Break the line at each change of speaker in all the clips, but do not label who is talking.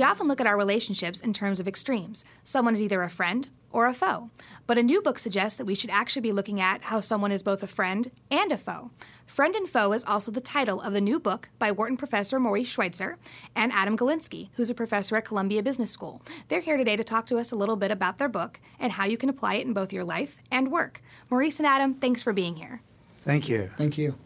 We often look at our relationships in terms of extremes. Someone is either a friend or a foe. But a new book suggests that we should actually be looking at how someone is both a friend and a foe. Friend and Foe is also the title of the new book by Wharton professor Maurice Schweitzer and Adam Galinsky, who's a professor at Columbia Business School. They're here today to talk to us a little bit about their book and how you can apply it in both your life and work. Maurice and Adam, thanks for being here.
Thank you.
Thank you.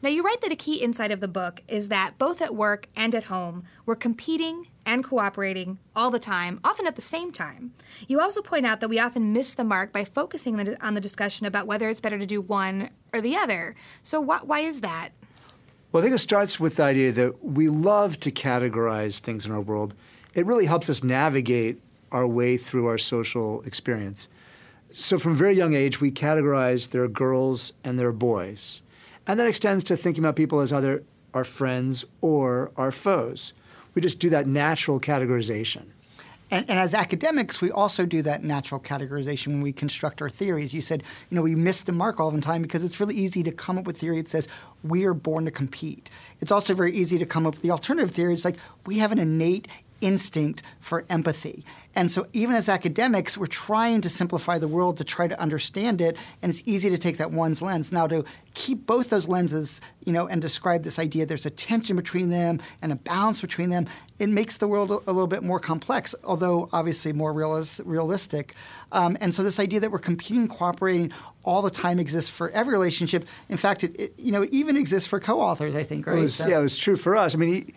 Now, you write that a key insight of the book is that both at work and at home, we're competing and cooperating all the time, often at the same time. You also point out that we often miss the mark by focusing on the discussion about whether it's better to do one or the other. So, wh- why is that?
Well, I think it starts with the idea that we love to categorize things in our world. It really helps us navigate our way through our social experience. So, from a very young age, we categorize there are girls and there are boys. And that extends to thinking about people as either our friends or our foes. We just do that natural categorization.
And, and, as academics, we also do that natural categorization when we construct our theories. You said, you know, we miss the mark all the time because it's really easy to come up with theory that says we are born to compete. It's also very easy to come up with the alternative theory. It's like we have an innate instinct for empathy. And so, even as academics, we're trying to simplify the world to try to understand it, and it's easy to take that one's lens. Now, to keep both those lenses, you know, and describe this idea there's a tension between them and a balance between them, it makes the world a, a little bit more complex, although obviously more realis- realistic. Um, and so, this idea that we're competing, cooperating all the time exists for every relationship. In fact, it, it you know, it even exists for co-authors. I think, right?
It was, so, yeah, it was true for us. I mean,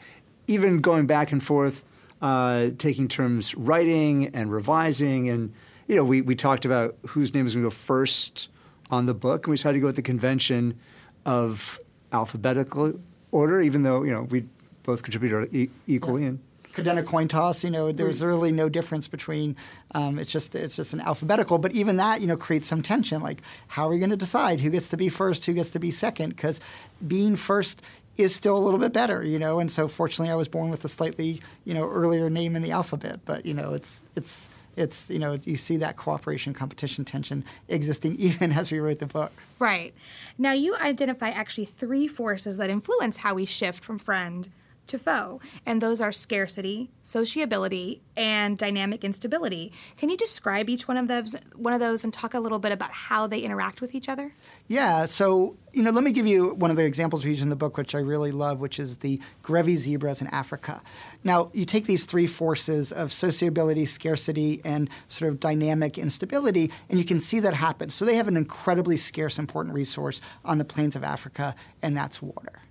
even going back and forth uh, taking terms writing and revising. And, you know, we, we talked about whose name is going to go first on the book. And we decided to go with the convention of alphabetical order, even though, you know, we both contributed e- equally.
Yeah.
And,
could then a coin toss. You know, there's really no difference between. Um, it's just it's just an alphabetical, but even that you know creates some tension. Like, how are we going to decide who gets to be first, who gets to be second? Because being first is still a little bit better, you know. And so, fortunately, I was born with a slightly, you know, earlier name in the alphabet. But you know, it's it's it's you know you see that cooperation, competition, tension existing even as we wrote the book.
Right. Now you identify actually three forces that influence how we shift from friend to foe, and those are scarcity, sociability, and dynamic instability. Can you describe each one of those one of those and talk a little bit about how they interact with each other?
Yeah, so you know, let me give you one of the examples we use in the book, which I really love, which is the Grevy zebras in Africa. Now, you take these three forces of sociability, scarcity, and sort of dynamic instability, and you can see that happen. So they have an incredibly scarce, important resource on the plains of Africa, and that's water.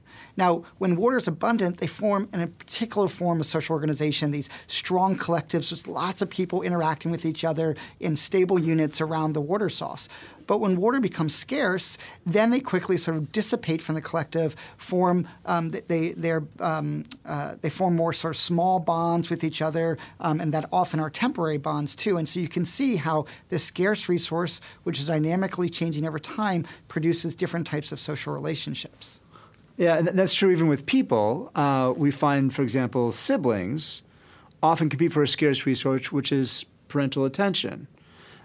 Now, when water is abundant, they form a particular form of social organization, these strong collectives with lots of people interacting with each other in stable units around the water source. But when water becomes scarce, then they quickly sort of dissipate from the collective, form um, they um, uh, they form more sort of small bonds with each other, um, and that often are temporary bonds too. And so you can see how this scarce resource, which is dynamically changing over time, produces different types of social relationships.
Yeah, and that's true even with people. Uh, we find, for example, siblings often compete for a scarce resource, which is parental attention.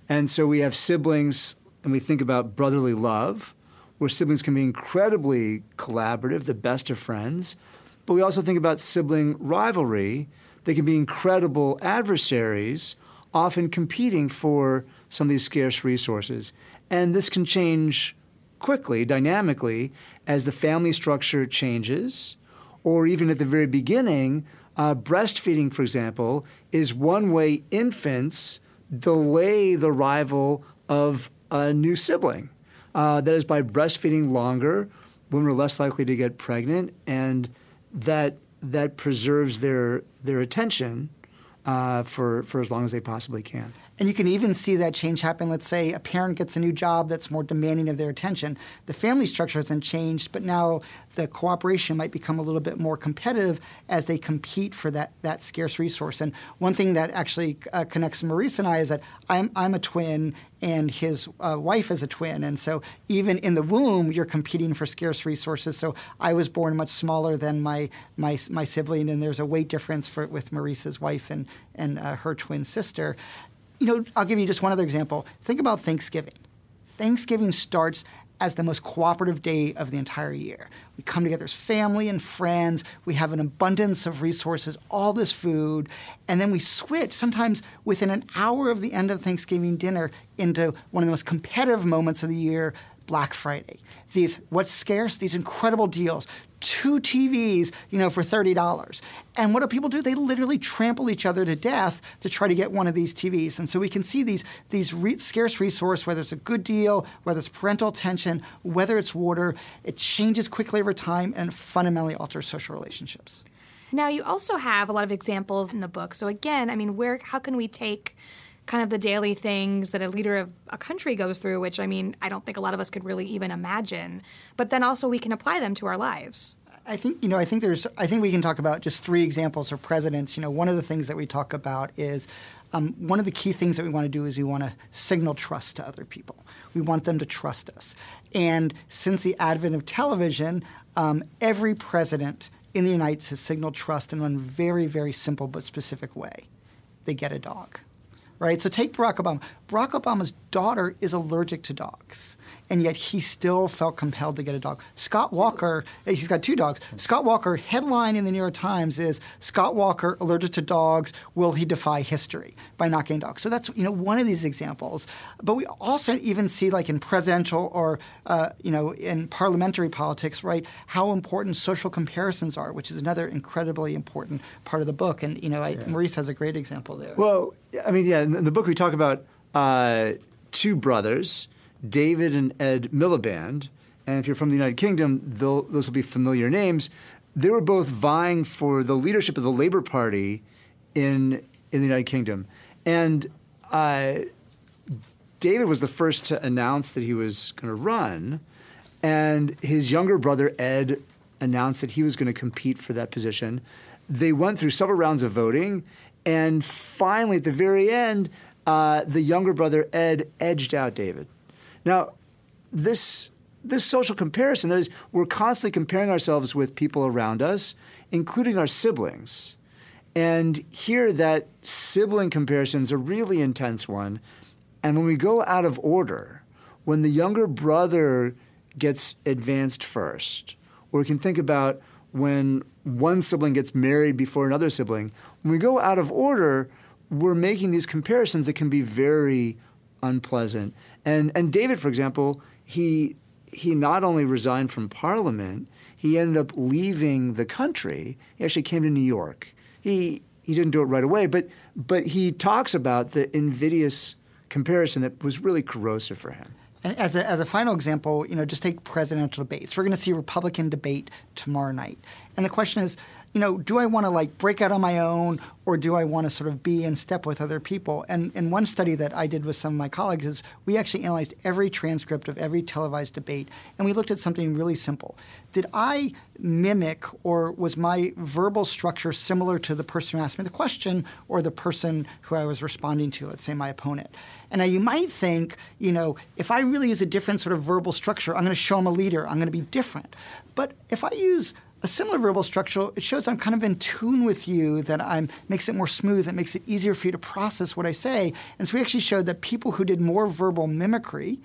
And so we have siblings, and we think about brotherly love, where siblings can be incredibly collaborative, the best of friends. But we also think about sibling rivalry. They can be incredible adversaries, often competing for some of these scarce resources. And this can change quickly, dynamically, as the family structure changes, or even at the very beginning, uh, breastfeeding, for example, is one way infants delay the arrival of a new sibling. Uh, that is by breastfeeding longer, women are less likely to get pregnant, and that that preserves their their attention uh, for for as long as they possibly can.
And you can even see that change happen. Let's say a parent gets a new job that's more demanding of their attention. The family structure hasn't changed, but now the cooperation might become a little bit more competitive as they compete for that, that scarce resource. And one thing that actually uh, connects Maurice and I is that I'm, I'm a twin and his uh, wife is a twin. And so even in the womb, you're competing for scarce resources. So I was born much smaller than my, my, my sibling, and there's a weight difference for, with Maurice's wife and, and uh, her twin sister. You know, I'll give you just one other example. Think about Thanksgiving. Thanksgiving starts as the most cooperative day of the entire year. We come together as family and friends. We have an abundance of resources, all this food, and then we switch sometimes within an hour of the end of Thanksgiving dinner into one of the most competitive moments of the year, Black Friday. These what's scarce, these incredible deals two TVs, you know, for $30. And what do people do? They literally trample each other to death to try to get one of these TVs. And so we can see these, these re- scarce resource, whether it's a good deal, whether it's parental attention, whether it's water, it changes quickly over time and fundamentally alters social relationships.
Now, you also have a lot of examples in the book. So again, I mean, where how can we take kind of the daily things that a leader of a country goes through, which I mean, I don't think a lot of us could really even imagine. But then also we can apply them to our lives.
I think you know. I think there's. I think we can talk about just three examples of presidents. You know, one of the things that we talk about is um, one of the key things that we want to do is we want to signal trust to other people. We want them to trust us. And since the advent of television, um, every president in the United States has signaled trust in one very, very simple but specific way. They get a dog right? So take Barack Obama. Barack Obama's daughter is allergic to dogs, and yet he still felt compelled to get a dog. Scott Walker, eh, he's got two dogs. Scott Walker, headline in the New York Times is Scott Walker allergic to dogs. Will he defy history by not getting dogs? So that's you know one of these examples. But we also even see like in presidential or uh, you know in parliamentary politics, right? How important social comparisons are, which is another incredibly important part of the book. And you know, I, yeah. Maurice has a great example there.
Well, I mean, yeah, in the book we talk about uh, two brothers, David and Ed Miliband. And if you're from the United Kingdom, those will be familiar names. They were both vying for the leadership of the Labour Party in in the United Kingdom, and uh, David was the first to announce that he was going to run, and his younger brother Ed announced that he was going to compete for that position. They went through several rounds of voting, and finally, at the very end, uh, the younger brother Ed edged out David. Now, this this social comparison that is, we're constantly comparing ourselves with people around us, including our siblings. And here, that sibling comparison is a really intense one. And when we go out of order, when the younger brother gets advanced first, or we can think about when one sibling gets married before another sibling, when we go out of order, we're making these comparisons that can be very unpleasant. And and David, for example, he he not only resigned from Parliament, he ended up leaving the country. He actually came to New York. He he didn't do it right away, but but he talks about the invidious comparison that was really corrosive for him.
And as a, as a final example, you know, just take presidential debates. We're going to see Republican debate tomorrow night. And the question is, you know, do I want to like break out on my own or do I want to sort of be in step with other people? And, and one study that I did with some of my colleagues is we actually analyzed every transcript of every televised debate and we looked at something really simple. Did I mimic or was my verbal structure similar to the person who asked me the question or the person who I was responding to, let's say my opponent? And now you might think, you know, if I really use a different sort of verbal structure, I'm going to show I'm a leader, I'm going to be different. But if I use a similar verbal structure, it shows I'm kind of in tune with you, that I'm makes it more smooth, it makes it easier for you to process what I say. And so we actually showed that people who did more verbal mimicry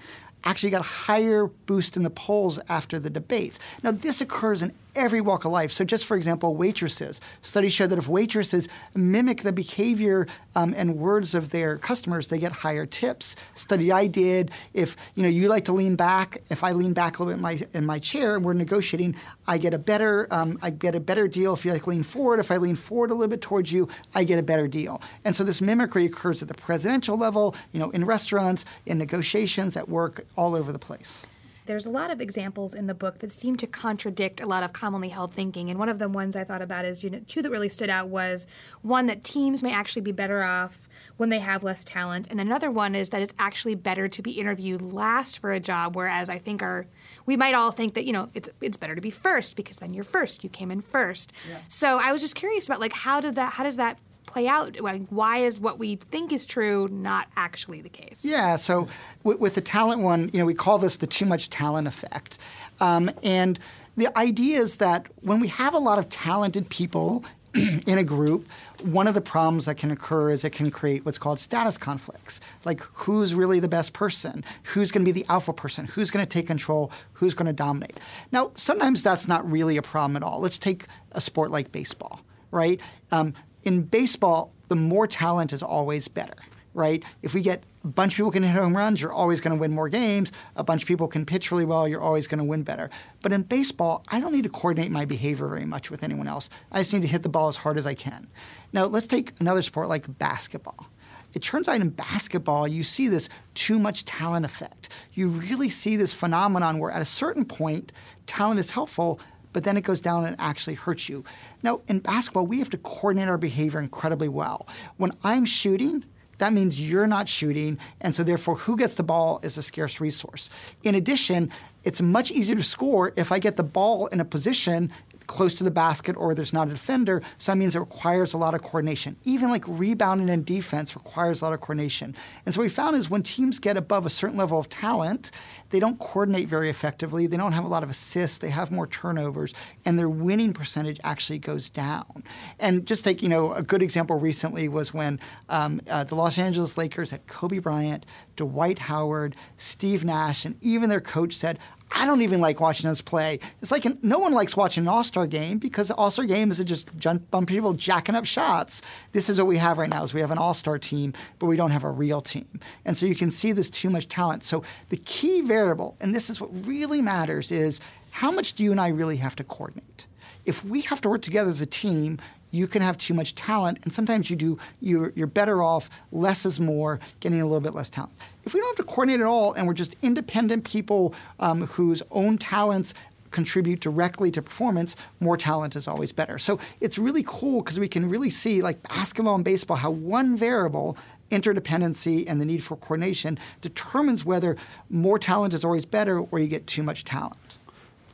actually got a higher boost in the polls after the debates. Now, this occurs in every walk of life. So, just for example, waitresses. Studies show that if waitresses mimic the behavior um, and words of their customers, they get higher tips. Study I did: if you know you like to lean back, if I lean back a little bit in my in my chair and we're negotiating, I get a better um, I get a better deal. If you like lean forward, if I lean forward a little bit towards you, I get a better deal. And so this mimicry occurs at the presidential level, you know, in restaurants, in negotiations, at work, all over the place
there's a lot of examples in the book that seem to contradict a lot of commonly held thinking. And one of the ones I thought about is you know, two that really stood out was one that teams may actually be better off when they have less talent, and then another one is that it's actually better to be interviewed last for a job. Whereas I think our we might all think that you know it's it's better to be first because then you're first, you came in first. Yeah. So I was just curious about like how did that how does that play out? Like, why is what we think is true not actually the case?
Yeah. So with, the talent one, you know, we call this the too much talent effect, um, and the idea is that when we have a lot of talented people in a group, one of the problems that can occur is it can create what's called status conflicts. Like who's really the best person? Who's going to be the alpha person? Who's going to take control? Who's going to dominate? Now, sometimes that's not really a problem at all. Let's take a sport like baseball, right? Um, in baseball, the more talent is always better, right? If we get a bunch of people can hit home runs, you're always going to win more games. A bunch of people can pitch really well, you're always going to win better. But in baseball, I don't need to coordinate my behavior very much with anyone else. I just need to hit the ball as hard as I can. Now, let's take another sport like basketball. It turns out in basketball, you see this too much talent effect. You really see this phenomenon where at a certain point, talent is helpful, but then it goes down and actually hurts you. Now, in basketball, we have to coordinate our behavior incredibly well. When I'm shooting, that means you're not shooting, and so therefore, who gets the ball is a scarce resource. In addition, it's much easier to score if I get the ball in a position close to the basket or there's not a defender. So that means it requires a lot of coordination. Even like rebounding and defense requires a lot of coordination. And so what we found is when teams get above a certain level of talent, they don't coordinate very effectively. They don't have a lot of assists. They have more turnovers, and their winning percentage actually goes down. And just take you know a good example recently was when um, uh, the Los Angeles Lakers had Kobe Bryant, Dwight Howard, Steve Nash, and even their coach said, I don't even like watching us play. It's like no one likes watching an All Star game because All Star game is just bunch people jacking up shots. This is what we have right now: is we have an All Star team, but we don't have a real team, and so you can see this too much talent. So the key variable, and this is what really matters, is how much do you and I really have to coordinate? If we have to work together as a team, you can have too much talent, and sometimes you do. You're, you're better off less is more, getting a little bit less talent. If we don't have to coordinate at all, and we're just independent people um, whose own talents contribute directly to performance, more talent is always better. So it's really cool because we can really see, like basketball and baseball, how one variable interdependency and the need for coordination determines whether more talent is always better or you get too much talent.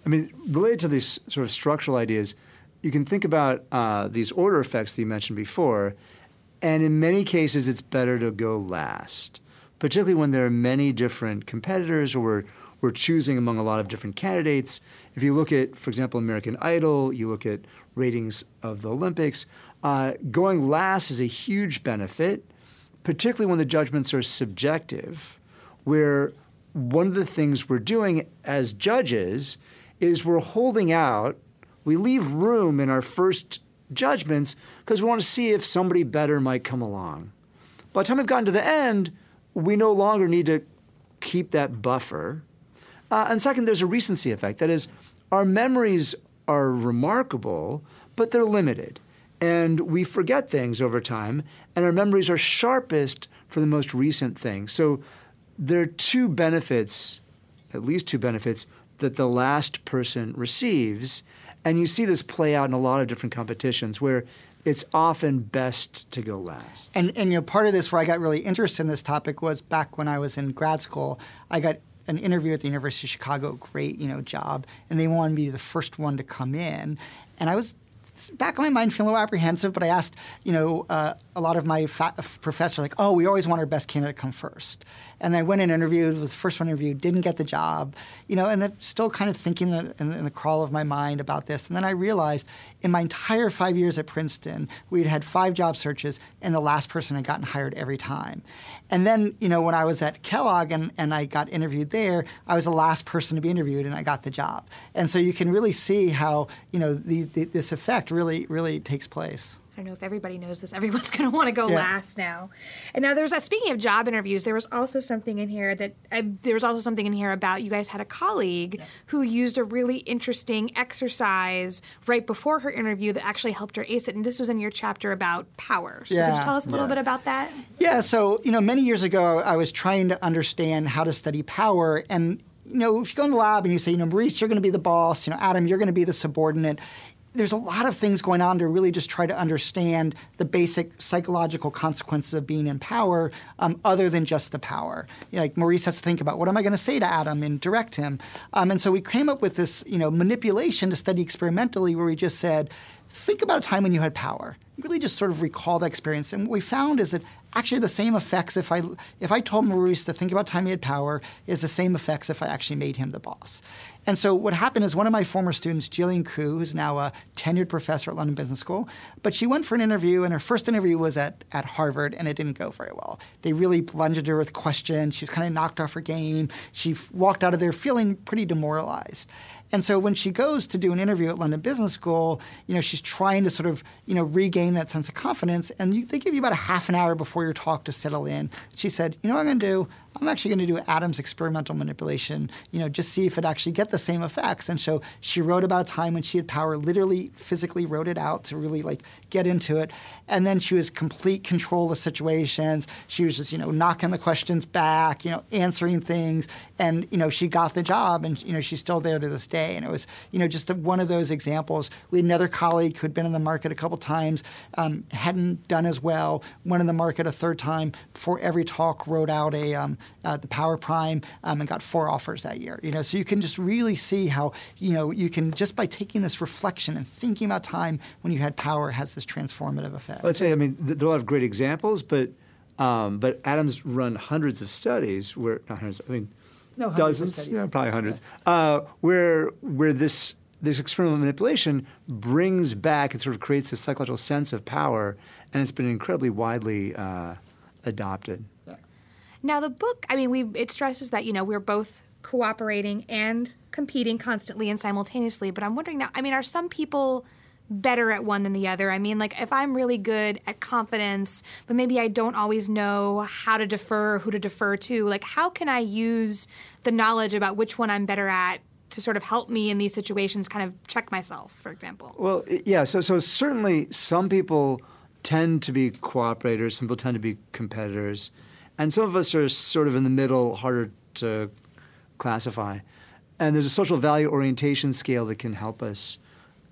I mean, related to these sort of structural ideas, you can think about uh, these order effects that you mentioned before, and in many cases, it's better to go last, particularly when there are many different competitors or we're, we're choosing among a lot of different candidates. If you look at, for example, American Idol, you look at ratings of the Olympics, uh, going last is a huge benefit, particularly when the judgments are subjective, where one of the things we're doing as judges is we're holding out we leave room in our first judgments because we want to see if somebody better might come along. By the time we've gotten to the end, we no longer need to keep that buffer. Uh, and second, there's a recency effect. That is, our memories are remarkable, but they're limited. And we forget things over time, and our memories are sharpest for the most recent things. So there are two benefits, at least two benefits, that the last person receives and you see this play out in a lot of different competitions where it's often best to go last.
And, and you know, part of this where I got really interested in this topic was back when I was in grad school. I got an interview at the University of Chicago, great, you know, job, and they wanted me to be the first one to come in. And I was back in my mind feeling a little apprehensive, but I asked, you know, uh, a lot of my fa- professors, like, oh, we always want our best candidate to come first. And I went and interviewed, was the first one interviewed, didn't get the job, you know, and then still kind of thinking the, in, in, the crawl of my mind about this. And then I realized in my entire five years at Princeton, we'd had five job searches, and the last person had gotten hired every time. And then, you know, when I was at Kellogg and, and I got interviewed there, I was the last person to be interviewed, and I got the job. And so you can really see how, you know, the, the, this effect really, really takes place.
I don't know if everybody knows this. Everyone's going to want to go yeah. last now. And now there's a, speaking of job interviews, there was also something in here that uh, there was also something in here about you guys had a colleague yeah. who used a really interesting exercise right before her interview that actually helped her ace it. And this was in your chapter about power. So yeah. could you tell us a little bit about that?
Yeah. So you know, many years ago, I was trying to understand how to study power and you know, if you go in the lab and you say, you know, Maurice, you're going to be the boss, you know, Adam, you're going to be the subordinate, there's a lot of things going on to really just try to understand the basic psychological consequences of being in power, um, other than just the power. You know, like Maurice has to think about what am I going to say to Adam and direct him. Um, and so we came up with this, you know, manipulation to study experimentally, where we just said, think about a time when you had power. Really, just sort of recall that experience. And what we found is that actually the same effects if I if I told Maurice to think about time he had power is the same effects if I actually made him the boss. And so what happened is one of my former students, Gillian Ku, who's now a tenured professor at London Business School, but she went for an interview, and her first interview was at, at Harvard, and it didn't go very well. They really bludgeoned her with questions. She was kind of knocked off her game. She walked out of there feeling pretty demoralized. And so when she goes to do an interview at London Business School, you know, she's trying to sort of, you know, regain that sense of confidence. And you, they give you about a half an hour before your talk to settle in. She said, you know what I'm going to do? I'm actually going to do Adam's experimental manipulation, you know, just see if it actually get the same effects. And so she wrote about a time when she had power, literally physically wrote it out to really like get into it. And then she was complete control of situations. She was just, you know, knocking the questions back, you know, answering things. And, you know, she got the job and, you know, she's still there to this day. And it was, you know, just one of those examples. We had another colleague who'd been in the market a couple times, um, hadn't done as well, went in the market a third time before every talk wrote out a, um, uh, the Power Prime, um, and got four offers that year. You know, so you can just really see how you know you can just by taking this reflection and thinking about time when you had power has this transformative effect.
Let's say, I mean, there are a lot of great examples, but um, but Adam's run hundreds of studies where not hundreds, I mean,
no,
dozens, yeah, probably hundreds, uh, where where this this experimental manipulation brings back and sort of creates a psychological sense of power, and it's been incredibly widely uh, adopted.
Now, the book, I mean, we it stresses that you know we're both cooperating and competing constantly and simultaneously. But I'm wondering now, I mean, are some people better at one than the other? I mean, like if I'm really good at confidence, but maybe I don't always know how to defer, who to defer to, like how can I use the knowledge about which one I'm better at to sort of help me in these situations kind of check myself, for example?
Well, yeah, so so certainly some people tend to be cooperators, some people tend to be competitors. And some of us are sort of in the middle, harder to classify. And there's a social value orientation scale that can help us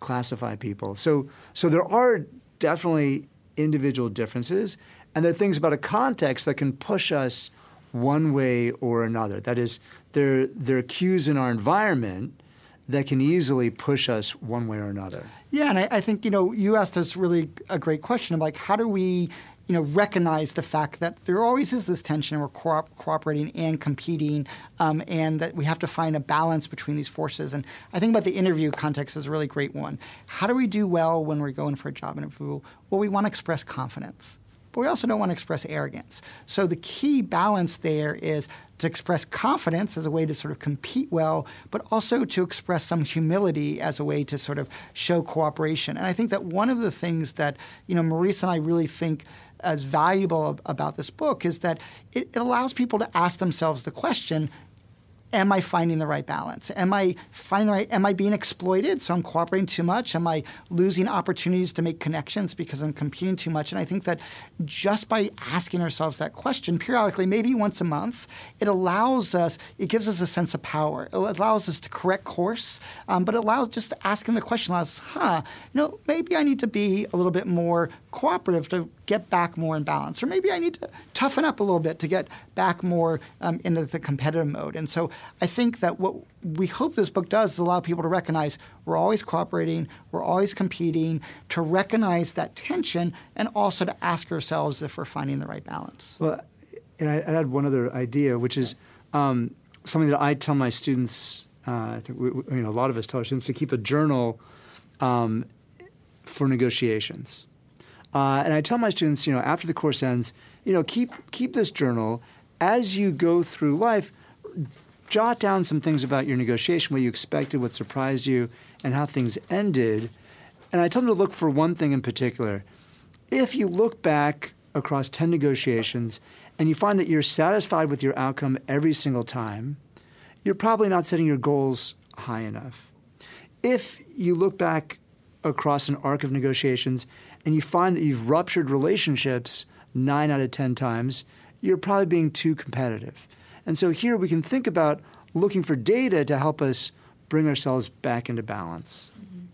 classify people. So, so there are definitely individual differences, and there are things about a context that can push us one way or another. That is, there, there are cues in our environment that can easily push us one way or another.
Yeah, and I, I think you know you asked us really a great question of like how do we you know, recognize the fact that there always is this tension. We're co- cooperating and competing, um, and that we have to find a balance between these forces. And I think about the interview context is a really great one. How do we do well when we're going for a job interview? Well, we want to express confidence, but we also don't want to express arrogance. So the key balance there is to express confidence as a way to sort of compete well, but also to express some humility as a way to sort of show cooperation. And I think that one of the things that you know Maurice and I really think as valuable about this book is that it, it allows people to ask themselves the question am I finding the right balance? Am I finding the right? Am I being exploited? So I'm cooperating too much. Am I losing opportunities to make connections because I'm competing too much? And I think that just by asking ourselves that question periodically, maybe once a month, it allows us. It gives us a sense of power. It allows us to correct course, um, but it allows just asking the question allows us, huh? You know, maybe I need to be a little bit more cooperative to get back more in balance, or maybe I need to toughen up a little bit to get back more um, into the competitive mode. And so I think that what we hope this book does is allow people to recognize we're always cooperating, we're always competing, to recognize that tension, and also to ask ourselves if we're finding the right balance.
Well, and I, I had one other idea, which is um, something that I tell my students. Uh, I think we, you know a lot of us tell our students to keep a journal um, for negotiations. Uh, and I tell my students, you know, after the course ends, you know, keep keep this journal as you go through life. Jot down some things about your negotiation, what you expected, what surprised you, and how things ended. And I tell them to look for one thing in particular. If you look back across 10 negotiations and you find that you're satisfied with your outcome every single time, you're probably not setting your goals high enough. If you look back across an arc of negotiations and you find that you've ruptured relationships nine out of 10 times, you're probably being too competitive. And so here we can think about looking for data to help us bring ourselves back into balance. Mm-hmm.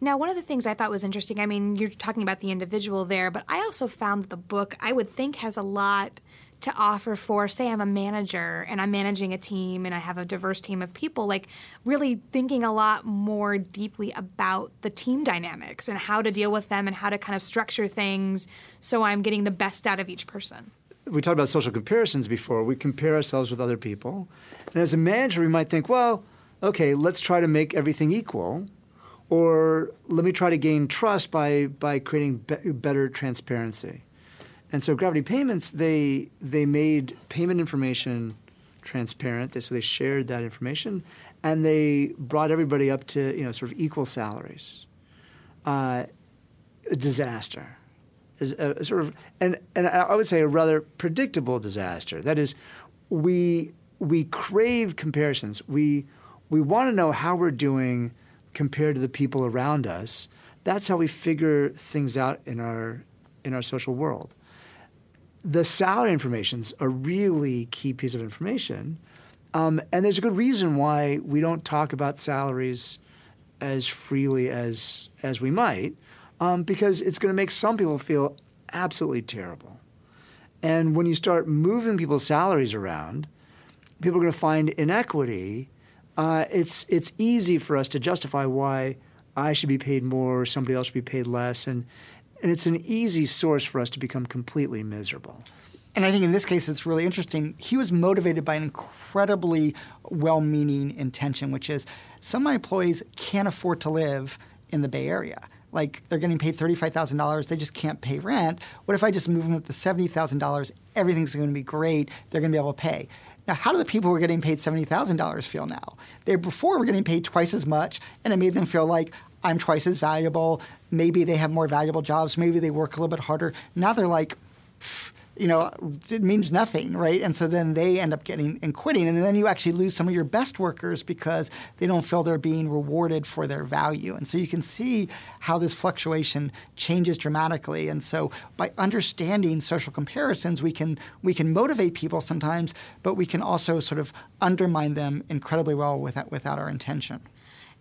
Now, one of the things I thought was interesting, I mean, you're talking about the individual there, but I also found that the book, I would think, has a lot to offer for, say, I'm a manager and I'm managing a team and I have a diverse team of people, like really thinking a lot more deeply about the team dynamics and how to deal with them and how to kind of structure things so I'm getting the best out of each person.
We talked about social comparisons before. We compare ourselves with other people. And as a manager, we might think, well, okay, let's try to make everything equal. Or let me try to gain trust by, by creating be- better transparency. And so Gravity Payments, they they made payment information transparent. They, so they shared that information, and they brought everybody up to you know sort of equal salaries. Uh, a disaster, is a, a sort of and and I would say a rather predictable disaster. That is, we we crave comparisons. We we want to know how we're doing compared to the people around us. That's how we figure things out in our in our social world the salary information is a really key piece of information. Um, and there's a good reason why we don't talk about salaries as freely as as we might, um, because it's going to make some people feel absolutely terrible. And when you start moving people's salaries around, people are going to find inequity. Uh, it's it's easy for us to justify why I should be paid more, or somebody else should be paid less, and and it's an easy source for us to become completely miserable.
And I think in this case, it's really interesting. He was motivated by an incredibly well meaning intention, which is some of my employees can't afford to live in the Bay Area. Like they're getting paid $35,000, they just can't pay rent. What if I just move them up to $70,000? Everything's going to be great, they're going to be able to pay. Now, how do the people who are getting paid $70,000 feel now? They before were getting paid twice as much, and it made them feel like I'm twice as valuable. Maybe they have more valuable jobs. Maybe they work a little bit harder. Now they're like, you know, it means nothing, right? And so then they end up getting and quitting. And then you actually lose some of your best workers because they don't feel they're being rewarded for their value. And so you can see how this fluctuation changes dramatically. And so by understanding social comparisons, we can we can motivate people sometimes, but we can also sort of undermine them incredibly well without without our intention.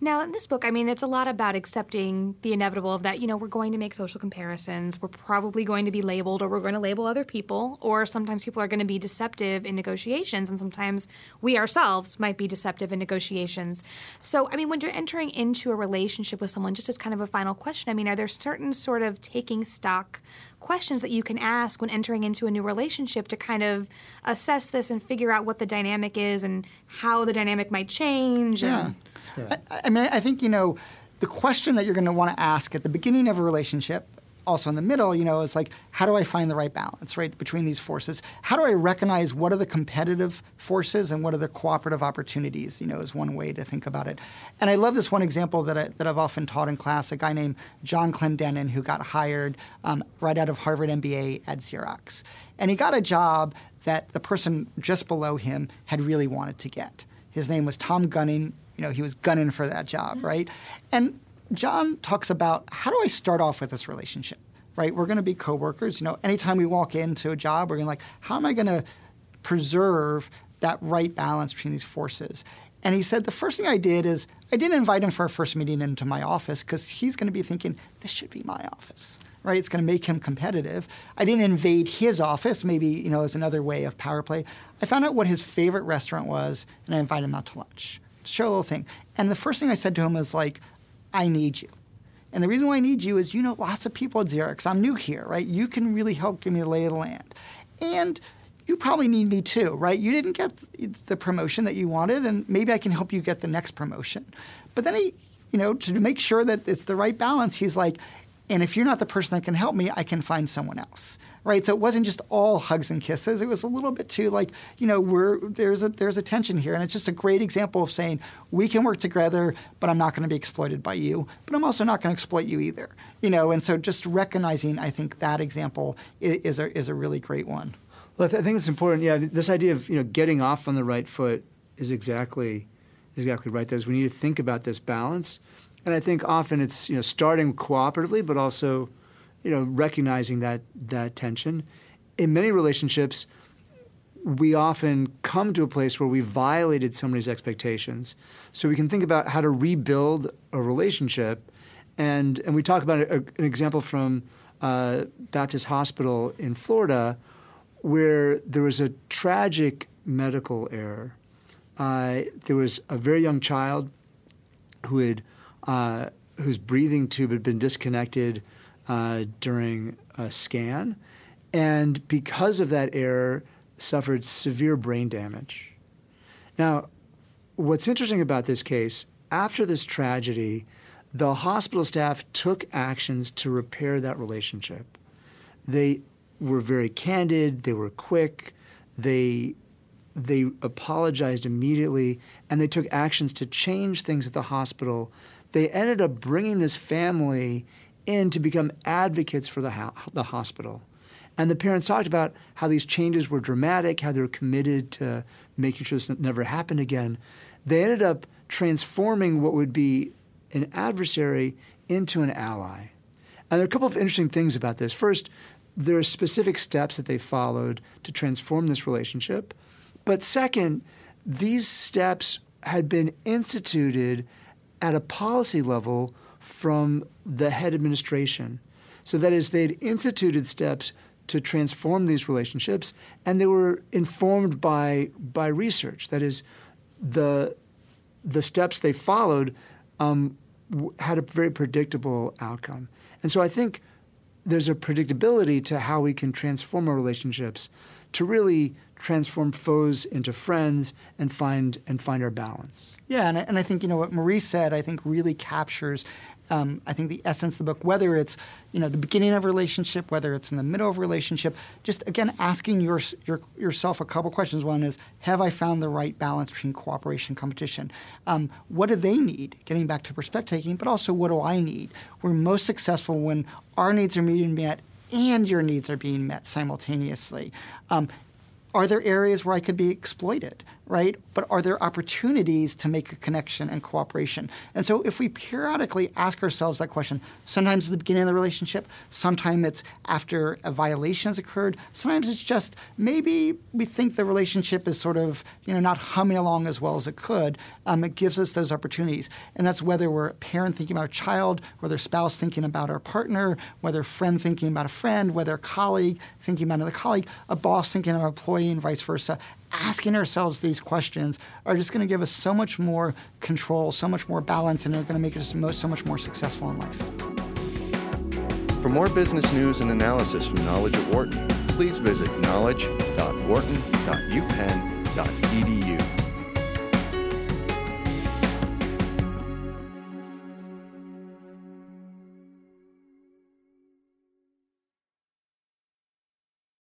Now, in this book, I mean, it's a lot about accepting the inevitable of that, you know, we're going to make social comparisons. We're probably going to be labeled or we're going to label other people, or sometimes people are going to be deceptive in negotiations, and sometimes we ourselves might be deceptive in negotiations. So, I mean, when you're entering into a relationship with someone, just as kind of a final question, I mean, are there certain sort of taking stock questions that you can ask when entering into a new relationship to kind of assess this and figure out what the dynamic is and how the dynamic might change?
Yeah.
And,
yeah. I, I, mean, I think, you know, the question that you're going to want to ask at the beginning of a relationship, also in the middle, you know, is like, how do I find the right balance, right, between these forces? How do I recognize what are the competitive forces and what are the cooperative opportunities, you know, is one way to think about it. And I love this one example that, I, that I've often taught in class, a guy named John Clendenin who got hired um, right out of Harvard MBA at Xerox. And he got a job that the person just below him had really wanted to get. His name was Tom Gunning, you know, he was gunning for that job, mm-hmm. right? And John talks about how do I start off with this relationship, right? We're going to be coworkers. You know, anytime we walk into a job, we're going to like, how am I going to preserve that right balance between these forces? And he said the first thing I did is I didn't invite him for a first meeting into my office because he's going to be thinking this should be my office, right? It's going to make him competitive. I didn't invade his office, maybe you know, as another way of power play. I found out what his favorite restaurant was, and I invited him out to lunch show a little thing. And the first thing I said to him was like, I need you. And the reason why I need you is you know lots of people at Xerox. I'm new here, right? You can really help give me the lay of the land. And you probably need me too, right? You didn't get the promotion that you wanted, and maybe I can help you get the next promotion. But then he, you know, to make sure that it's the right balance, he's like, and if you're not the person that can help me, I can find someone else. Right? So it wasn't just all hugs and kisses. It was a little bit too like, you know, we're there's a there's a tension here. And it's just a great example of saying, we can work together, but I'm not going to be exploited by you, but I'm also not going to exploit you either. You know, and so just recognizing I think that example is, a is a really great one.
Well, I, th- I think it's important. Yeah, this idea of you know getting off on the right foot is exactly is exactly right. There's we need to think about this balance and I think often it's you know starting cooperatively, but also you know recognizing that that tension. In many relationships, we often come to a place where we violated somebody's expectations. So we can think about how to rebuild a relationship. And, and we talk about a, an example from uh, Baptist Hospital in Florida where there was a tragic medical error. Uh, there was a very young child who had, uh, whose breathing tube had been disconnected uh, during a scan. And because of that error, suffered severe brain damage. Now, what's interesting about this case, after this tragedy, the hospital staff took actions to repair that relationship. They were very candid, they were quick, they they apologized immediately and they took actions to change things at the hospital. They ended up bringing this family in to become advocates for the, ho- the hospital. And the parents talked about how these changes were dramatic, how they were committed to making sure this never happened again. They ended up transforming what would be an adversary into an ally. And there are a couple of interesting things about this. First, there are specific steps that they followed to transform this relationship. But second, these steps had been instituted at a policy level from the head administration. So that is, they'd instituted steps to transform these relationships, and they were informed by by research. That is, the the steps they followed um, had a very predictable outcome. And so I think there's a predictability to how we can transform our relationships to really transform foes into friends and find and find our balance.
Yeah, and I, and I think you know what Maurice said. I think really captures um, I think the essence of the book, whether it's you know the beginning of a relationship, whether it's in the middle of a relationship, just again asking your, your yourself a couple questions. One is, have I found the right balance between cooperation and competition? Um, what do they need? Getting back to perspective taking, but also what do I need? We're most successful when our needs are being met and your needs are being met simultaneously. Um, are there areas where I could be exploited? Right? But are there opportunities to make a connection and cooperation? And so if we periodically ask ourselves that question, sometimes at the beginning of the relationship, sometimes it's after a violation has occurred, sometimes it's just maybe we think the relationship is sort of, you know, not humming along as well as it could. Um, it gives us those opportunities. And that's whether we're a parent thinking about a child, whether spouse thinking about our partner, whether friend thinking about a friend, whether a colleague thinking about another colleague, a boss thinking of an employee and vice versa asking ourselves these questions are just going to give us so much more control, so much more balance, and they're going to make us so much more successful in life.
For more business news and analysis from Knowledge at Wharton, please visit knowledge.wharton.upenn.edu.